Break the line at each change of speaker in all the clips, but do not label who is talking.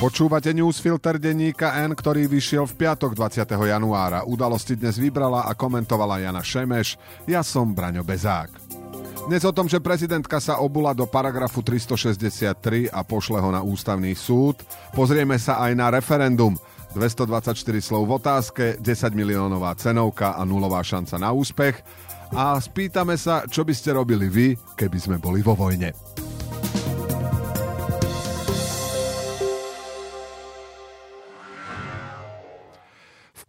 Počúvate newsfilter denníka N, ktorý vyšiel v piatok 20. januára. Udalosti dnes vybrala a komentovala Jana Šemeš. Ja som Braňo Bezák. Dnes o tom, že prezidentka sa obula do paragrafu 363 a pošle ho na ústavný súd. Pozrieme sa aj na referendum. 224 slov v otázke, 10 miliónová cenovka a nulová šanca na úspech. A spýtame sa, čo by ste robili vy, keby sme boli vo vojne.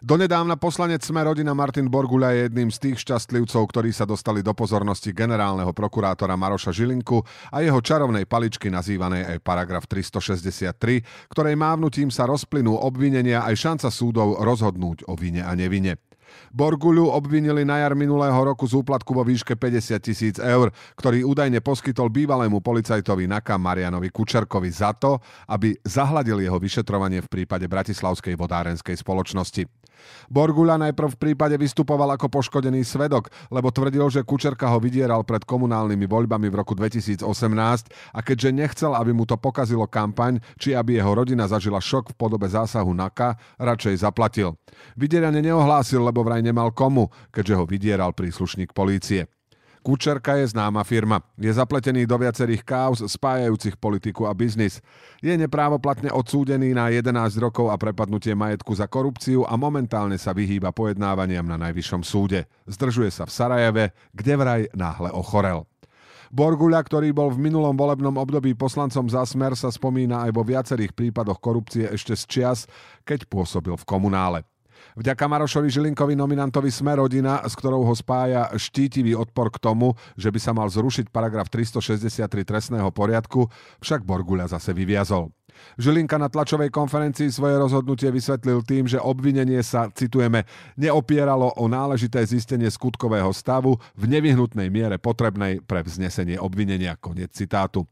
Donedávna poslanec Sme rodina Martin Borguľa je jedným z tých šťastlivcov, ktorí sa dostali do pozornosti generálneho prokurátora Maroša Žilinku a jeho čarovnej paličky nazývanej aj paragraf 363, ktorej mávnutím sa rozplynú obvinenia aj šanca súdov rozhodnúť o vine a nevine. Borguľu obvinili na jar minulého roku z úplatku vo výške 50 tisíc eur, ktorý údajne poskytol bývalému policajtovi Naka Marianovi Kučerkovi za to, aby zahladil jeho vyšetrovanie v prípade Bratislavskej vodárenskej spoločnosti. Borguľa najprv v prípade vystupoval ako poškodený svedok, lebo tvrdil, že Kučerka ho vydieral pred komunálnymi voľbami v roku 2018 a keďže nechcel, aby mu to pokazilo kampaň, či aby jeho rodina zažila šok v podobe zásahu NAKA, radšej zaplatil. Vydieranie neohlásil, lebo vraj nemal komu, keďže ho vydieral príslušník polície. Kučerka je známa firma. Je zapletený do viacerých káuz spájajúcich politiku a biznis. Je neprávoplatne odsúdený na 11 rokov a prepadnutie majetku za korupciu a momentálne sa vyhýba pojednávaniam na najvyššom súde. Zdržuje sa v Sarajeve, kde vraj náhle ochorel. Borguľa, ktorý bol v minulom volebnom období poslancom za smer, sa spomína aj vo viacerých prípadoch korupcie ešte z čias, keď pôsobil v komunále. Vďaka Marošovi Žilinkovi nominantovi Sme rodina, s ktorou ho spája štítivý odpor k tomu, že by sa mal zrušiť paragraf 363 trestného poriadku, však Borguľa zase vyviazol. Žilinka na tlačovej konferencii svoje rozhodnutie vysvetlil tým, že obvinenie sa, citujeme, neopieralo o náležité zistenie skutkového stavu v nevyhnutnej miere potrebnej pre vznesenie obvinenia. Koniec citátu.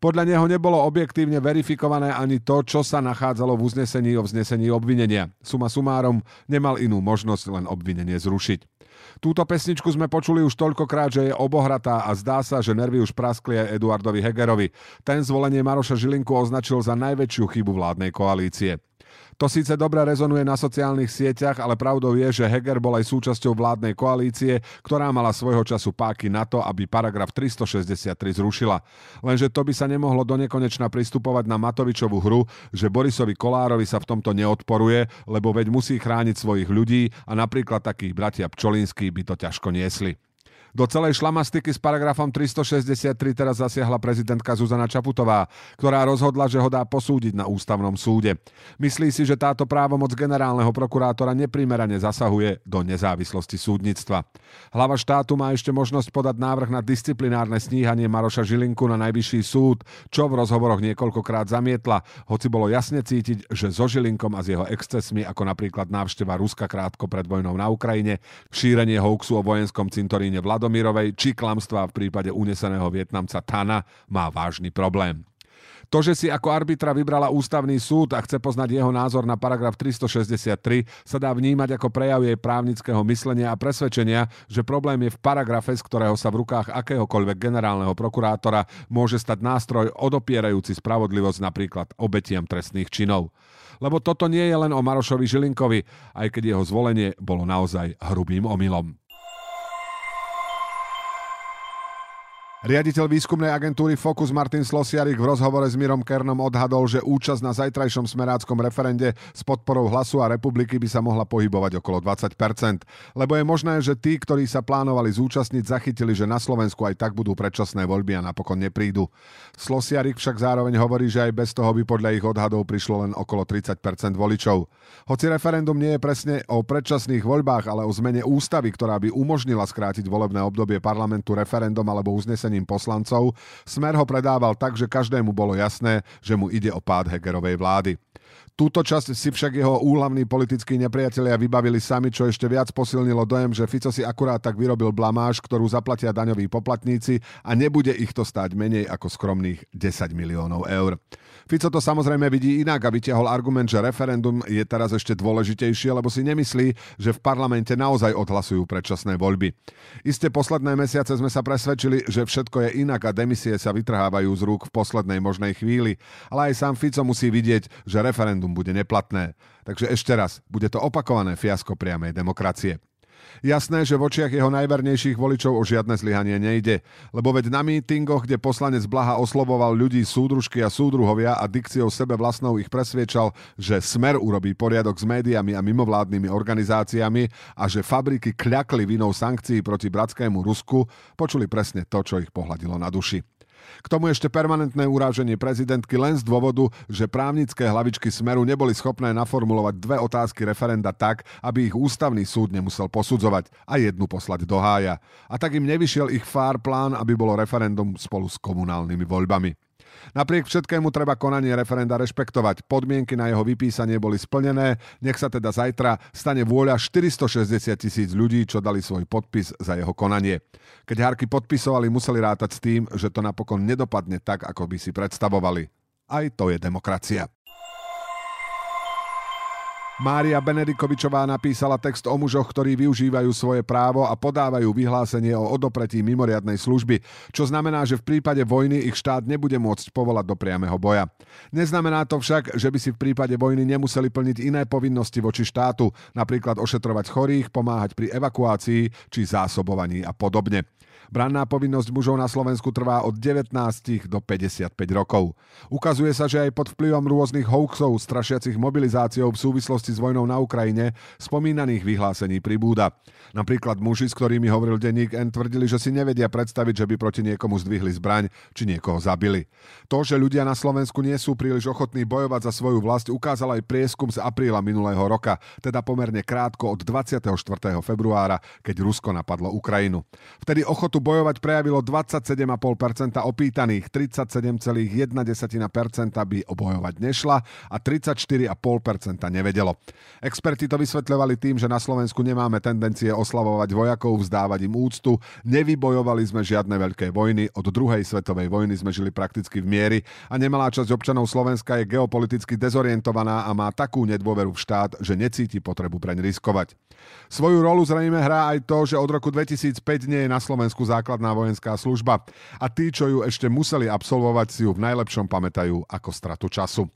Podľa neho nebolo objektívne verifikované ani to, čo sa nachádzalo v uznesení o vznesení obvinenia. Suma sumárom nemal inú možnosť len obvinenie zrušiť. Túto pesničku sme počuli už toľkokrát, že je obohratá a zdá sa, že nervy už praskli aj Eduardovi Hegerovi. Ten zvolenie Maroša Žilinku označil za najväčšiu chybu vládnej koalície. To síce dobre rezonuje na sociálnych sieťach, ale pravdou je, že Heger bol aj súčasťou vládnej koalície, ktorá mala svojho času páky na to, aby paragraf 363 zrušila. Lenže to by sa nemohlo do pristupovať na Matovičovú hru, že Borisovi Kolárovi sa v tomto neodporuje, lebo veď musí chrániť svojich ľudí a napríklad takých bratia Pčolinský by to ťažko niesli. Do celej šlamastiky s paragrafom 363 teraz zasiahla prezidentka Zuzana Čaputová, ktorá rozhodla, že ho dá posúdiť na ústavnom súde. Myslí si, že táto právomoc generálneho prokurátora neprimerane zasahuje do nezávislosti súdnictva. Hlava štátu má ešte možnosť podať návrh na disciplinárne sníhanie Maroša Žilinku na najvyšší súd, čo v rozhovoroch niekoľkokrát zamietla, hoci bolo jasne cítiť, že so Žilinkom a s jeho excesmi, ako napríklad návšteva Ruska krátko pred vojnou na Ukrajine, šírenie hoaxu o vojenskom cintoríne Vlado Radomirovej či klamstva v prípade uneseného Vietnamca Tana má vážny problém. To, že si ako arbitra vybrala ústavný súd a chce poznať jeho názor na paragraf 363, sa dá vnímať ako prejav jej právnického myslenia a presvedčenia, že problém je v paragrafe, z ktorého sa v rukách akéhokoľvek generálneho prokurátora môže stať nástroj odopierajúci spravodlivosť napríklad obetiam trestných činov. Lebo toto nie je len o Marošovi Žilinkovi, aj keď jeho zvolenie bolo naozaj hrubým omylom. Riaditeľ výskumnej agentúry Focus Martin Slosiarik v rozhovore s Mirom Kernom odhadol, že účasť na zajtrajšom smeráckom referende s podporou hlasu a republiky by sa mohla pohybovať okolo 20%. Lebo je možné, že tí, ktorí sa plánovali zúčastniť, zachytili, že na Slovensku aj tak budú predčasné voľby a napokon neprídu. Slosiarik však zároveň hovorí, že aj bez toho by podľa ich odhadov prišlo len okolo 30% voličov. Hoci referendum nie je presne o predčasných voľbách, ale o zmene ústavy, ktorá by umožnila skrátiť volebné obdobie parlamentu referendum alebo uznesenie zastúpením poslancov, Smer ho predával tak, že každému bolo jasné, že mu ide o pád Hegerovej vlády. Túto časť si však jeho úhlavní politickí nepriatelia vybavili sami, čo ešte viac posilnilo dojem, že Fico si akurát tak vyrobil blamáž, ktorú zaplatia daňoví poplatníci a nebude ich to stáť menej ako skromných 10 miliónov eur. Fico to samozrejme vidí inak a vytiahol argument, že referendum je teraz ešte dôležitejšie, lebo si nemyslí, že v parlamente naozaj odhlasujú predčasné voľby. Isté posledné mesiace sme sa presvedčili, že všetko je inak a demisie sa vytrhávajú z rúk v poslednej možnej chvíli, ale aj sám Fico musí vidieť, že referendum bude neplatné. Takže ešte raz, bude to opakované fiasko priamej demokracie. Jasné, že v očiach jeho najvernejších voličov o žiadne zlyhanie nejde, lebo veď na mítingoch, kde poslanec Blaha oslovoval ľudí súdružky a súdruhovia a dikciou sebe vlastnou ich presviečal, že Smer urobí poriadok s médiami a mimovládnymi organizáciami a že fabriky kľakli vinou sankcií proti bratskému Rusku, počuli presne to, čo ich pohľadilo na duši. K tomu ešte permanentné uráženie prezidentky len z dôvodu, že právnické hlavičky Smeru neboli schopné naformulovať dve otázky referenda tak, aby ich ústavný súd nemusel posudzovať a jednu poslať do hája. A tak im nevyšiel ich fár plán, aby bolo referendum spolu s komunálnymi voľbami. Napriek všetkému treba konanie referenda rešpektovať. Podmienky na jeho vypísanie boli splnené, nech sa teda zajtra stane vôľa 460 tisíc ľudí, čo dali svoj podpis za jeho konanie. Keď Harky podpisovali, museli rátať s tým, že to napokon nedopadne tak, ako by si predstavovali. Aj to je demokracia. Mária Benedikovičová napísala text o mužoch, ktorí využívajú svoje právo a podávajú vyhlásenie o odopretí mimoriadnej služby, čo znamená, že v prípade vojny ich štát nebude môcť povolať do priameho boja. Neznamená to však, že by si v prípade vojny nemuseli plniť iné povinnosti voči štátu, napríklad ošetrovať chorých, pomáhať pri evakuácii či zásobovaní a podobne. Branná povinnosť mužov na Slovensku trvá od 19 do 55 rokov. Ukazuje sa, že aj pod vplyvom rôznych hoaxov strašiacich mobilizáciou v súvislosti s vojnou na Ukrajine spomínaných vyhlásení pribúda. Napríklad muži, s ktorými hovoril denník N, tvrdili, že si nevedia predstaviť, že by proti niekomu zdvihli zbraň či niekoho zabili. To, že ľudia na Slovensku nie sú príliš ochotní bojovať za svoju vlast, ukázal aj prieskum z apríla minulého roka, teda pomerne krátko od 24. februára, keď Rusko napadlo Ukrajinu. Vtedy ochotu bojovať prejavilo 27,5% opýtaných, 37,1% by obojovať nešla a 34,5% nevedelo. Experti to vysvetľovali tým, že na Slovensku nemáme tendencie oslavovať vojakov, vzdávať im úctu, nevybojovali sme žiadne veľké vojny, od druhej svetovej vojny sme žili prakticky v miery a nemalá časť občanov Slovenska je geopoliticky dezorientovaná a má takú nedôveru v štát, že necíti potrebu preň riskovať. Svoju rolu zrejme hrá aj to, že od roku 2005 nie je na Slovensku základná vojenská služba a tí, čo ju ešte museli absolvovať, si ju v najlepšom pamätajú ako stratu času.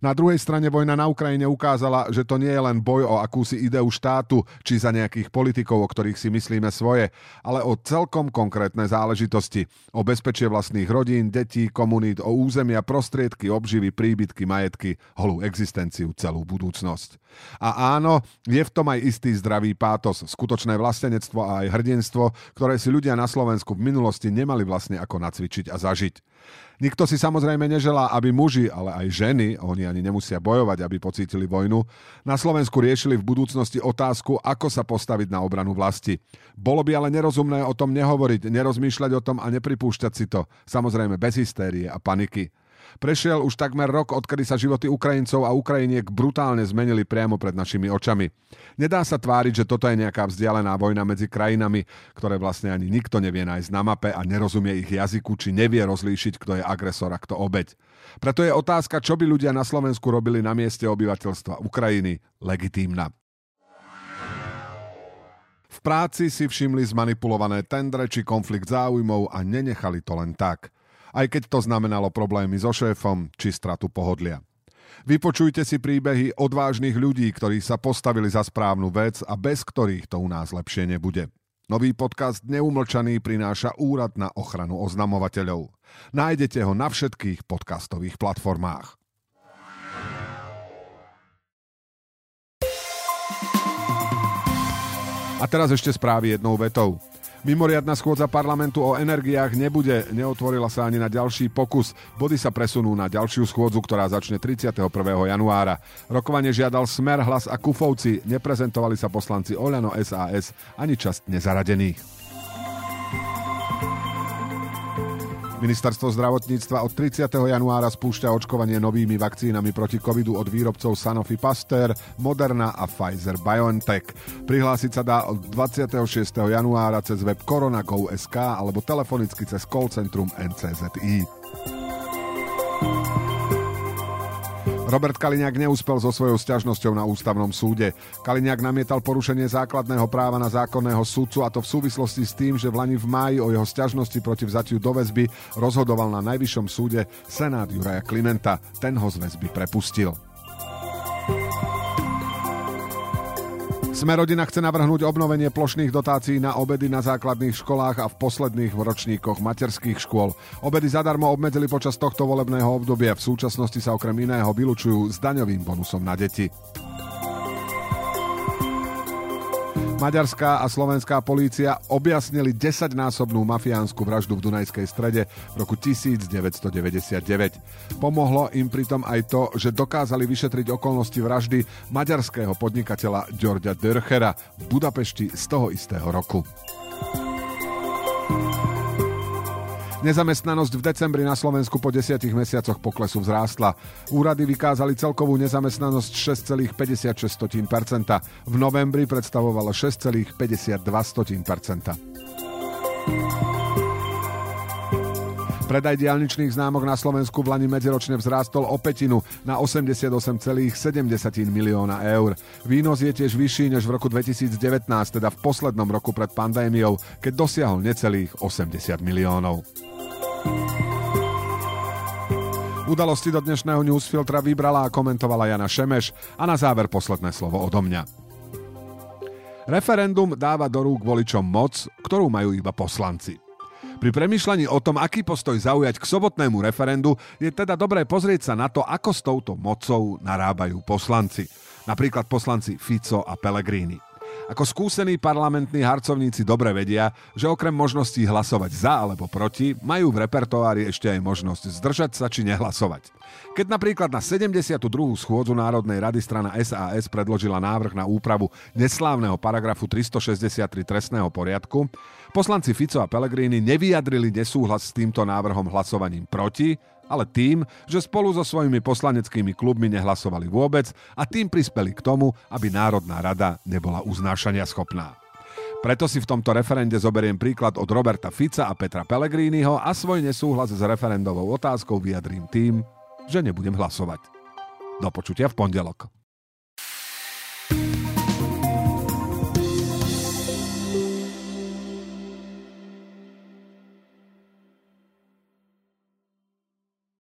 Na druhej strane vojna na Ukrajine ukázala, že to nie je len boj o akúsi ideu štátu, či za nejakých politikov, o ktorých si myslíme svoje, ale o celkom konkrétne záležitosti. O bezpečie vlastných rodín, detí, komunít, o územia, prostriedky, obživy, príbytky, majetky, holú existenciu, celú budúcnosť. A áno, je v tom aj istý zdravý pátos, skutočné vlastenectvo a aj hrdinstvo, ktoré si ľudia na Slovensku v minulosti nemali vlastne ako nacvičiť a zažiť. Nikto si samozrejme neželá, aby muži, ale aj ženy, oni ani nemusia bojovať, aby pocítili vojnu, na Slovensku riešili v budúcnosti otázku, ako sa postaviť na obranu vlasti. Bolo by ale nerozumné o tom nehovoriť, nerozmýšľať o tom a nepripúšťať si to. Samozrejme bez hystérie a paniky. Prešiel už takmer rok, odkedy sa životy Ukrajincov a Ukrajiniek brutálne zmenili priamo pred našimi očami. Nedá sa tváriť, že toto je nejaká vzdialená vojna medzi krajinami, ktoré vlastne ani nikto nevie nájsť na mape a nerozumie ich jazyku, či nevie rozlíšiť, kto je agresor a kto obeď. Preto je otázka, čo by ľudia na Slovensku robili na mieste obyvateľstva Ukrajiny, legitímna. V práci si všimli zmanipulované tendre či konflikt záujmov a nenechali to len tak aj keď to znamenalo problémy so šéfom či stratu pohodlia. Vypočujte si príbehy odvážnych ľudí, ktorí sa postavili za správnu vec a bez ktorých to u nás lepšie nebude. Nový podcast Neumlčaný prináša Úrad na ochranu oznamovateľov. Nájdete ho na všetkých podcastových platformách. A teraz ešte správy jednou vetou. Mimoriadná schôdza parlamentu o energiách nebude, neotvorila sa ani na ďalší pokus. Body sa presunú na ďalšiu schôdzu, ktorá začne 31. januára. Rokovanie žiadal Smer, Hlas a Kufovci, neprezentovali sa poslanci Oľano SAS ani časť nezaradených. Ministerstvo zdravotníctva od 30. januára spúšťa očkovanie novými vakcínami proti covidu od výrobcov Sanofi Pasteur, Moderna a Pfizer BioNTech. Prihlásiť sa dá od 26. januára cez web koronagov.sk alebo telefonicky cez call centrum NCZI. Robert Kaliňák neúspel so svojou sťažnosťou na ústavnom súde. Kaliňák namietal porušenie základného práva na zákonného súdcu a to v súvislosti s tým, že v Lani v máji o jeho sťažnosti proti vzatiu do väzby rozhodoval na najvyššom súde Senát Juraja Klimenta. Ten ho z väzby prepustil. Sme rodina chce navrhnúť obnovenie plošných dotácií na obedy na základných školách a v posledných ročníkoch materských škôl. Obedy zadarmo obmedzili počas tohto volebného obdobia. V súčasnosti sa okrem iného vylučujú s daňovým bonusom na deti. Maďarská a slovenská polícia objasnili 10-násobnú mafiánsku vraždu v Dunajskej strede v roku 1999. Pomohlo im pritom aj to, že dokázali vyšetriť okolnosti vraždy maďarského podnikateľa Georgia Dörchera v Budapešti z toho istého roku. Nezamestnanosť v decembri na Slovensku po desiatich mesiacoch poklesu vzrástla. Úrady vykázali celkovú nezamestnanosť 6,56%. V novembri predstavovala 6,52%. Predaj diálničných známok na Slovensku v Lani medziročne vzrástol o petinu na 88,7 milióna eur. Výnos je tiež vyšší než v roku 2019, teda v poslednom roku pred pandémiou, keď dosiahol necelých 80 miliónov. Udalosti do dnešného newsfiltra vybrala a komentovala Jana Šemeš a na záver posledné slovo odo mňa. Referendum dáva do rúk voličom moc, ktorú majú iba poslanci. Pri premyšľaní o tom, aký postoj zaujať k sobotnému referendu, je teda dobré pozrieť sa na to, ako s touto mocou narábajú poslanci. Napríklad poslanci Fico a Pellegrini. Ako skúsení parlamentní harcovníci dobre vedia, že okrem možností hlasovať za alebo proti, majú v repertoári ešte aj možnosť zdržať sa či nehlasovať. Keď napríklad na 72. schôdzu Národnej rady strana SAS predložila návrh na úpravu neslávneho paragrafu 363 trestného poriadku, poslanci Fico a Pellegrini nevyjadrili nesúhlas s týmto návrhom hlasovaním proti, ale tým, že spolu so svojimi poslaneckými klubmi nehlasovali vôbec a tým prispeli k tomu, aby Národná rada nebola uznášania schopná. Preto si v tomto referende zoberiem príklad od Roberta Fica a Petra Pellegriniho a svoj nesúhlas s referendovou otázkou vyjadrím tým, že nebudem hlasovať. Do počutia v pondelok.